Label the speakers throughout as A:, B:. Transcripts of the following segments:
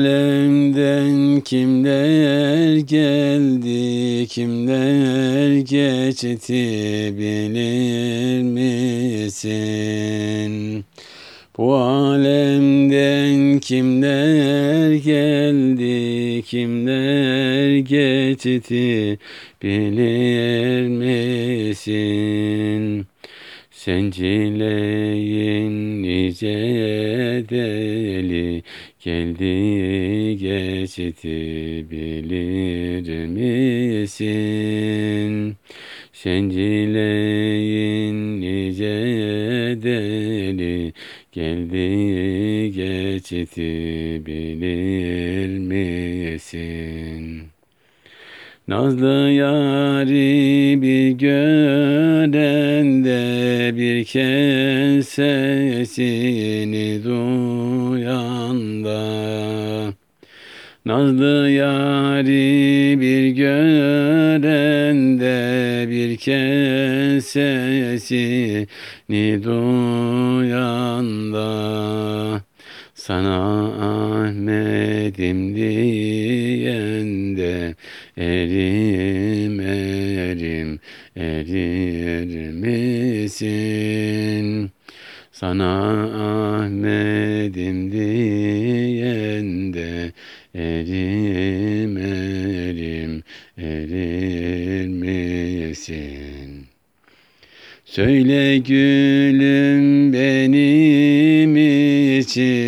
A: alemden kimler geldi, kimler geçti bilir misin? Bu alemden kimler geldi, kimler geçti bilir misin? Sencileyin nice deli geldi geçti bilir misin? Sencileyin nice deli geldi geçti bilir misin? Nazlı yari bir görende bir kez sesini duyanda Nazlı yari bir görende bir kez sesini duyanda sana Ahmet'im diyende erim erim erir misin? Sana Ahmet'im diyende erim erim erir misin? Söyle gülüm benim için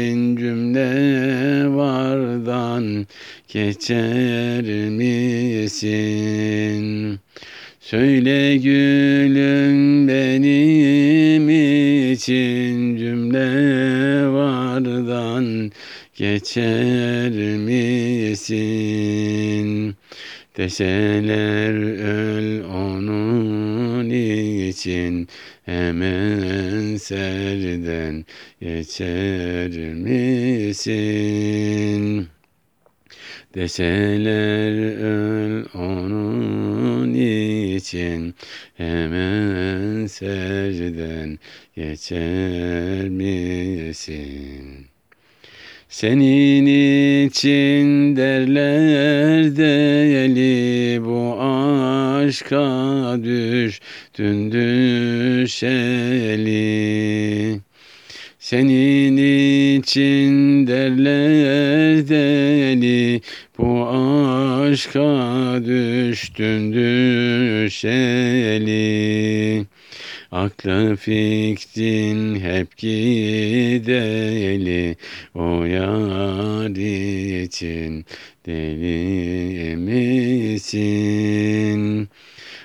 A: geçer misin? Söyle gülüm benim için cümle vardan geçer misin? Deseler öl onun için hemen serden geçer misin? Deseler öl onun için hemen serden geçer misin? Senin için derler deli bu aşka düştün düşeli. Senin için derler deli bu aşka düştün düşeli. Aklı fikrin hep gideli o yar için deli misin?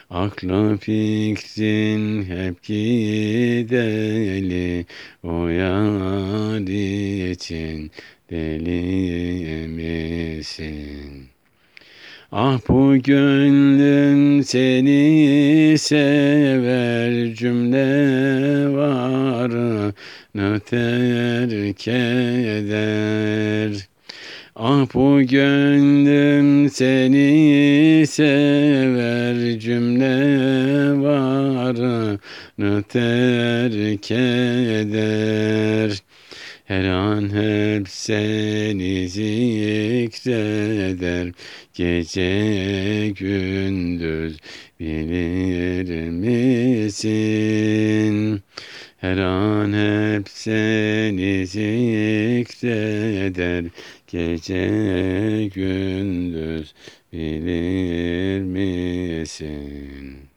A: Aklı fikrin hep gideli o yar için deli misin? Ah bu gönlüm seni sever cümle varını terk eder. Ah bu gönlüm seni sever cümle varını terk eder. Her an hep seni zikreder Gece gündüz bilir misin? Her an hep seni zikreder Gece gündüz bilir misin?